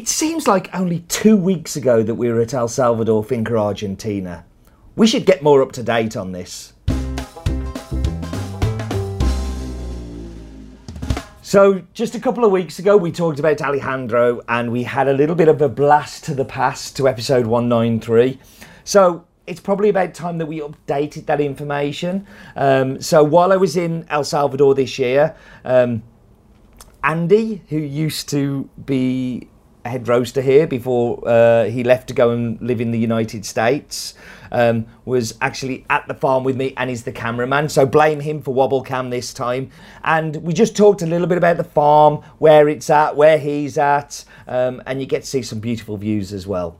It seems like only two weeks ago that we were at El Salvador Finca Argentina. We should get more up to date on this. So, just a couple of weeks ago, we talked about Alejandro and we had a little bit of a blast to the past to episode 193. So, it's probably about time that we updated that information. Um, so, while I was in El Salvador this year, um, Andy, who used to be head roaster here before uh, he left to go and live in the United States. Um, was actually at the farm with me and is the cameraman. So blame him for Wobble Cam this time. And we just talked a little bit about the farm, where it's at, where he's at, um, and you get to see some beautiful views as well.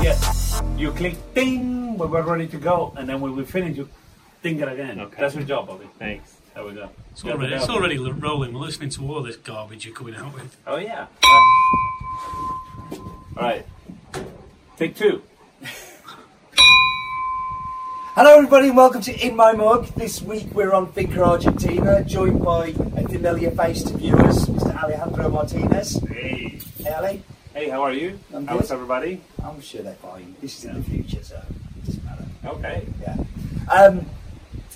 On, don't roll yet. You click ding when we're ready to go, and then when we finish, you ding it again. Okay. That's your job, Bobby. Thanks. There we go. It's already, it's already l- rolling. We're listening to all this garbage you're coming out with. Oh yeah. All right. Take two. Hello, everybody, and welcome to In My Mug. This week we're on Finca Argentina, joined by a familiar face to viewers, Mr. Alejandro Martinez. Hey. Hey, Ali. Hey, how are you? I'm How's good. everybody? I'm sure they're fine. This is in the future, so it doesn't matter. Okay. Yeah. Um,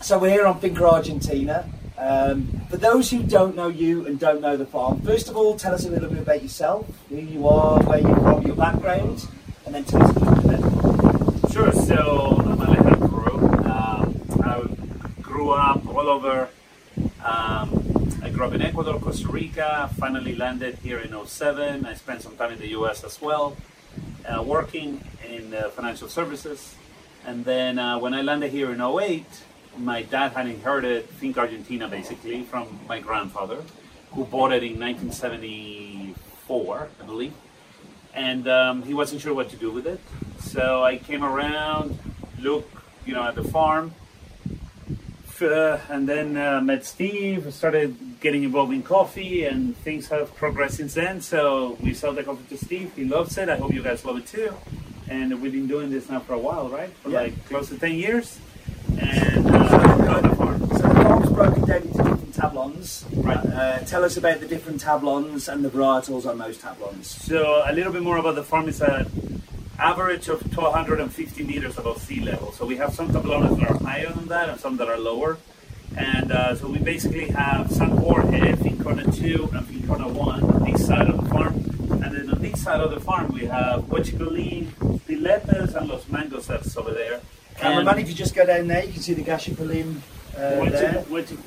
so we're here on Finca Argentina. Um, for those who don't know you and don't know the farm, first of all, tell us a little bit about yourself, who you are, where you're from, your background, and then tell us a little bit. Sure. So I'm Alejandro. Um, I grew up all over. In Ecuador, Costa Rica. Finally landed here in 07. I spent some time in the U.S. as well, uh, working in uh, financial services. And then uh, when I landed here in 08, my dad had inherited Finca Argentina basically from my grandfather, who bought it in 1974, I believe and um, he wasn't sure what to do with it. So I came around, looked, you know, at the farm, uh, and then uh, met Steve. Started getting involved in coffee, and things have progressed since then. So we sell the coffee to Steve. He loves it. I hope you guys love it too. And we've been doing this now for a while, right? For Yeah. like close to ten years. And uh. So the farm's broken down into different tablons. Right. Uh, tell us about the different tablons and the varietals on those tablons. So a little bit more about the farm is a average of 1250 meters above sea level. So we have some tablones that are higher than that and some that are lower. And uh, so we basically have San Jorge, Fincona 2, and Fincona 1 on this side of the farm. And then on this side of the farm we have Huachicolin, Piletas, and Los Mango sets over there. Cameraman, And- if you just go down there, you can see the Gashipalim uh,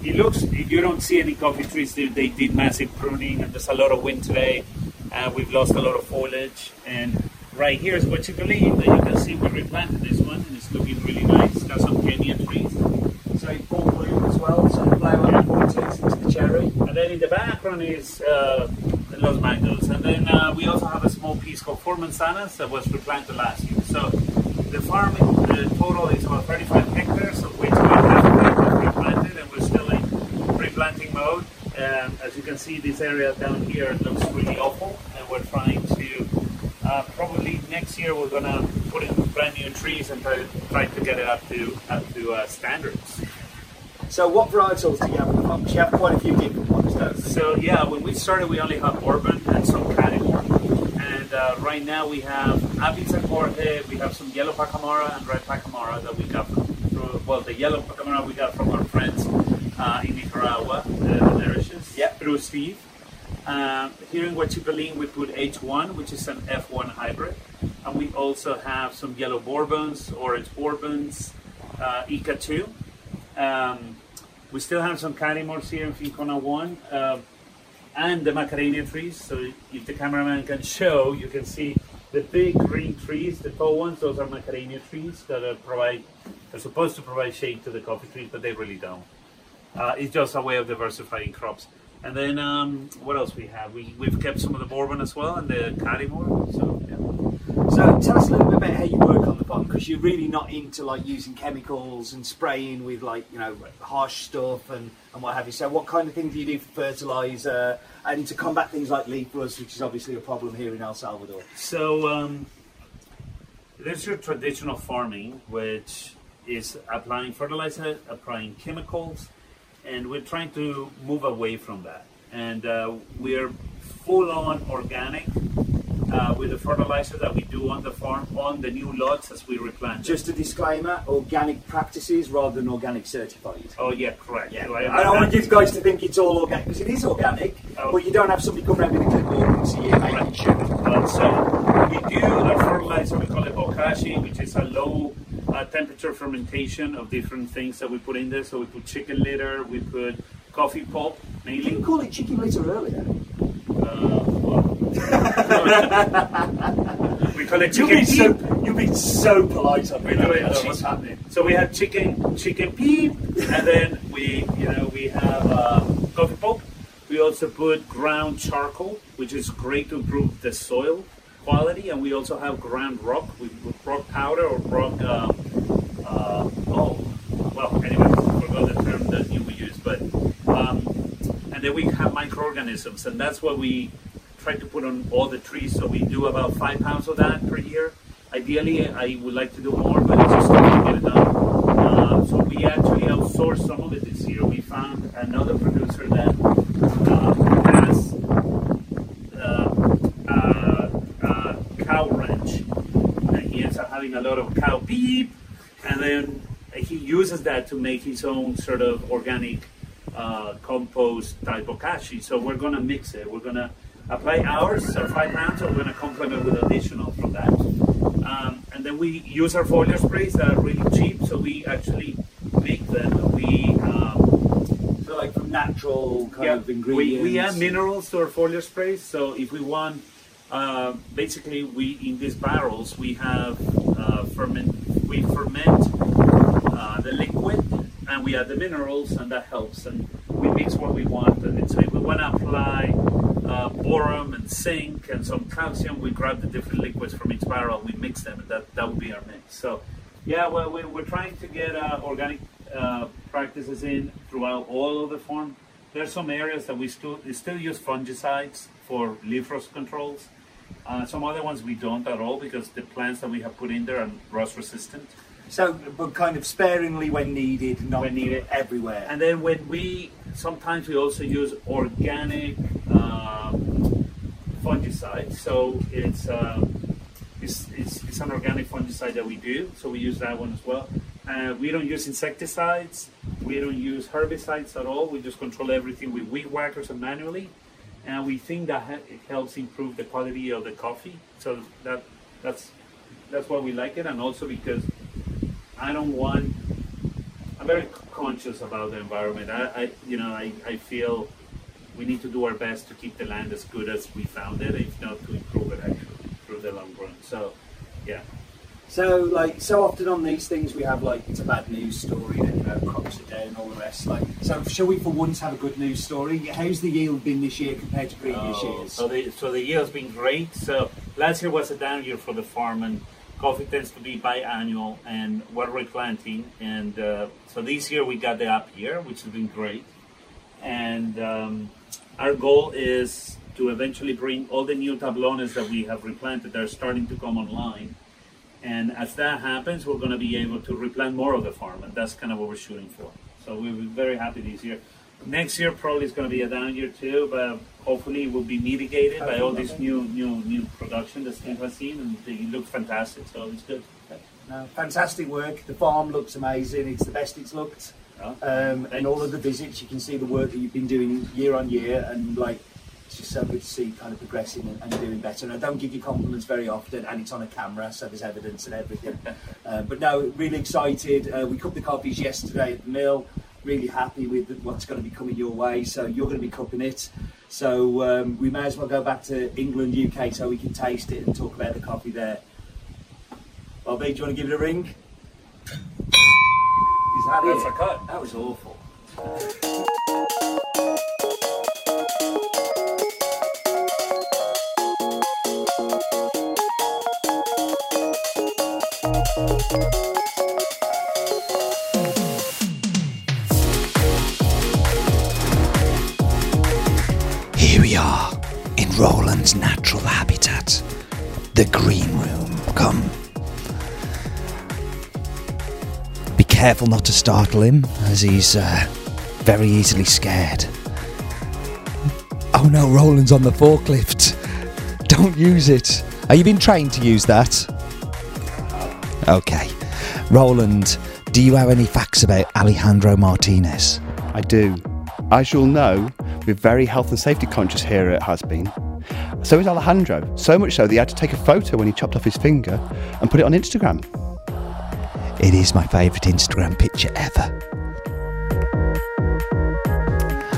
it, looks, you don't see any coffee trees. They, they did massive pruning, and there's a lot of wind today. Uh, we've lost a lot of foliage. And right here is what you believe that you can see we replanted this one, and it's looking really nice. It's got some Kenya trees. So you've got bloom as well, so the flower Yeah. points into the cherry. And then in the background is uh, Los Mangoes. And then uh, we also have a small piece called Four Manzanas that was replanted last year. So the farm in total is about 35 hectares, of which we have replanted and we're still in replanting mode. Um, as you can see, this area down here looks really awful, and we're trying to uh, probably next year we're gonna put in brand new trees and try, try to get it up to up to uh, standards. So what varietals do you have on the? 'Cause you have quite a few different ones, don't you? So yeah, when we started, we only had bourbon and some Catimor, and uh, right now we have Apis and Jorge. We have some yellow Pacamara and red Pacamara that we got from. through- Well, the yellow Pacamara we got from our friends uh, in Nicaragua, uh, the Nourishes, Yep. through Steve. Um, here in Huachipelin, we put H1, which is an F1 hybrid, and we also have some yellow Bourbons, orange Bourbons, uh, Icatu. Um, we still have some Catimors here in Fincona 1 uh, and the Macadamia trees. So if the cameraman can show, you can see the big green trees, the tall ones. Those are Macadamia trees that are provide are supposed to provide shade to the coffee trees, but they really don't. Uh, it's just a way of diversifying crops. And then um, what else we have? We we've kept some of the bourbon as well and the Catimor. So yeah. So tell us a little bit about how you work on the farm because you're really not into like using chemicals and spraying with like you know harsh stuff and, and what have you. So, what kind of things do you do for fertilizer and to combat things like leaf rust, which is obviously a problem here in El Salvador? So um, there's your traditional farming, which is applying fertilizer, applying chemicals, and we're trying to move away from that. And uh, we're full on organic uh, with the fertilizer that we do on the farm on the new lots as we replant. Just a disclaimer: organic practices rather than organic certified. oh yeah, correct. Yeah, Right. I don't want you guys to think it's all organic because it is organic, Oh. but you don't have somebody come around with a clipboard and see it making sugar. Uh, so we do a fertilizer, we call it bokashi, which is a low uh, temperature fermentation of different things that we put in there. So we put chicken litter, we put coffee pulp, You mainly. didn't call it chicken litter earlier. We call it You've chicken been so you've been so polite on me. We do it. I don't know what's happening. So we have chicken chicken peep, and then we you know we have uh, coffee pulp. We also put ground charcoal, which is great to improve the soil quality, and we also have ground rock. We put rock powder or rock. Um, uh, oh, well, anyway, I forgot the term that you would use, but um, and then we have microorganisms, and that's what we try to put on all the trees. So we do about five pounds of that per year. Ideally, I would like to do more, but it's just not get it done. Uh, so we actually outsourced some of it this year. We found another producer that uh, has uh, uh, uh, cow ranch, and he ends up having a lot of cow beep, and then he uses that to make his own sort of organic uh, compost type of kashi. So we're gonna mix it. We're gonna apply ours, our five pounds, and we're gonna complement with additional from that. Um, and then we use our foliar sprays that are really cheap, so we actually make them. We um, So like from natural kind yeah, of we, ingredients. we add minerals to our foliar sprays. So if we want, uh, basically, we in these barrels we have uh, ferment. We ferment uh, the liquid and we add the minerals, and that helps. And we mix what we want. And so if we want to apply uh, boron and zinc and some calcium, we grab the different liquids from each barrel, we mix them, and that that would be our mix. So yeah, well, we, we're trying to get uh, organic uh, practices in throughout all of the farm. There are some areas that we still we still use fungicides for leaf rust controls. Uh, some other ones we don't at all because the plants that we have put in there are rust resistant. So, but kind of sparingly when needed, not When needed. everywhere. And then when we sometimes we also use organic fungicide. So it's, um, it's, it's it's an organic fungicide that we do. So we use that one as well. Uh, we don't use insecticides. We don't use herbicides at all. We just control everything with weed whackers and manually. And we think that it helps improve the quality of the coffee. So that that's that's why we like it, and also because I don't want I'm very conscious about the environment. I, I you know, I, I feel we need to do our best to keep the land as good as we found it, if not to improve it actually through the long run. So, yeah. So, like, so often on these things we have like it's a bad news story, and you know crops are down, and all the rest. Like, so shall we for once have a good news story? How's the yield been this year compared to previous Oh, years? So the so the yield's been great. So last year was a down year for the farm, and coffee tends to be biannual, and we're replanting. And uh, so this year we got the up year, which has been great. And um, our goal is to eventually bring all the new tablones that we have replanted that are starting to come online. And as that happens, we're going to be able to replant more of the farm, and that's kind of what we're shooting for. So we'll be very happy this year. Next year probably is going to be a down year too, but hopefully it will be mitigated by all this new, new, new production that Steve has seen, and it look fantastic. So it's good. Fantastic work. The farm looks amazing. It's the best it's looked. Um, and all of the visits, you can see the work that you've been doing year on year, and like it's just so good to see kind of progressing and, and doing better. And I don't give you compliments very often, and it's on a camera, so there's evidence and everything. uh, but no, really excited. Uh, we cupped the coffees yesterday at the mill. Really happy with what's going to be coming your way. So you're going to be cupping it. So um, we may as well go back to England, UK, so we can taste it and talk about the coffee there. Bobby, do you want to give it a ring? that That's it? a cut. That was awful. Here we are in Roland's natural habitat, the green room. Come careful not to startle him, as he's uh, very easily scared. Oh no, Roland's on the forklift. Don't use it. Are you been trained to use that? Okay. Roland, do you have any facts about Alejandro Martinez? I do. As you'll know, we're very health and safety conscious here at Has Bean. So is Alejandro. So much so that he had to take a photo when he chopped off his finger and put it on Instagram. It is my favourite Instagram picture ever.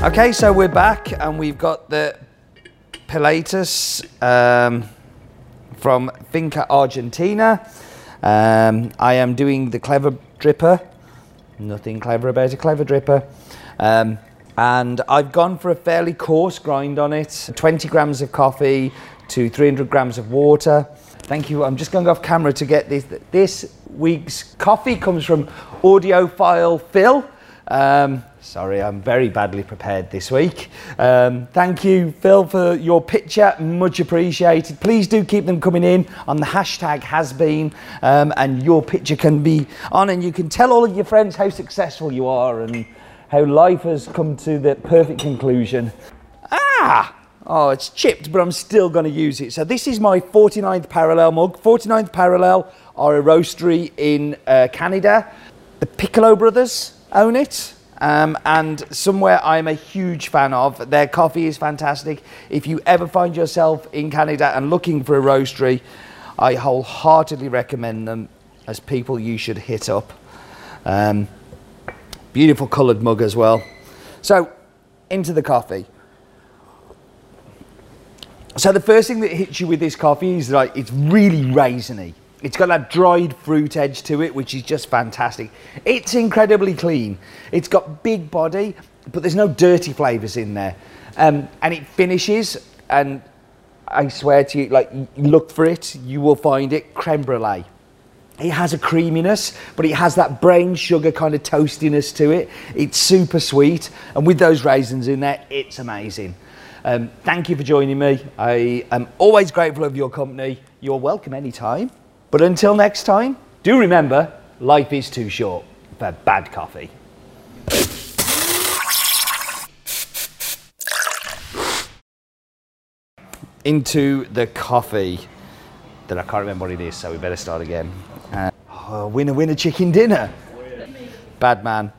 Okay, so we're back and we've got the Piletas um, from Finca Argentina. Um, I am doing the clever dripper. Nothing clever about a clever dripper. Um, and I've gone for a fairly coarse grind on it 20 grams of coffee to 300 grams of water. Thank you. I'm just going off camera to get this. This week's coffee comes from Audiophile Phil. Um, sorry, I'm very badly prepared this week. Um, thank you, Phil, for your picture. Much appreciated. Please do keep them coming in on the hashtag has bean, um, and your picture can be on, and you can tell all of your friends how successful you are and how life has come to the perfect conclusion. Ah! Oh, it's chipped, but I'm still going to use it. So this is my 49th parallel mug. 49th parallel are a roastery in uh, Canada. The Piccolo brothers own it. Um, and somewhere I'm a huge fan of. Their coffee is fantastic. If you ever find yourself in Canada and looking for a roastery, I wholeheartedly recommend them as people you should hit up. Um, beautiful coloured mug as well. So, into the coffee. So the first thing that hits you with this coffee is like it's really raisiny. It's got that dried fruit edge to it, which is just fantastic. It's incredibly clean. It's got big body, but there's no dirty flavours in there. Um, and it finishes, and I swear to you, like look for it, you will find it creme brulee. It has a creaminess, but it has that brain sugar kind of toastiness to it. It's super sweet, and with those raisins in there, it's amazing. Um, thank you for joining me. I am always grateful of your company. You're welcome anytime. But until next time, do remember life is too short for bad coffee. Into the coffee that I can't remember what it is, so we better start again. Uh, oh, winner, winner, chicken dinner. Bad man.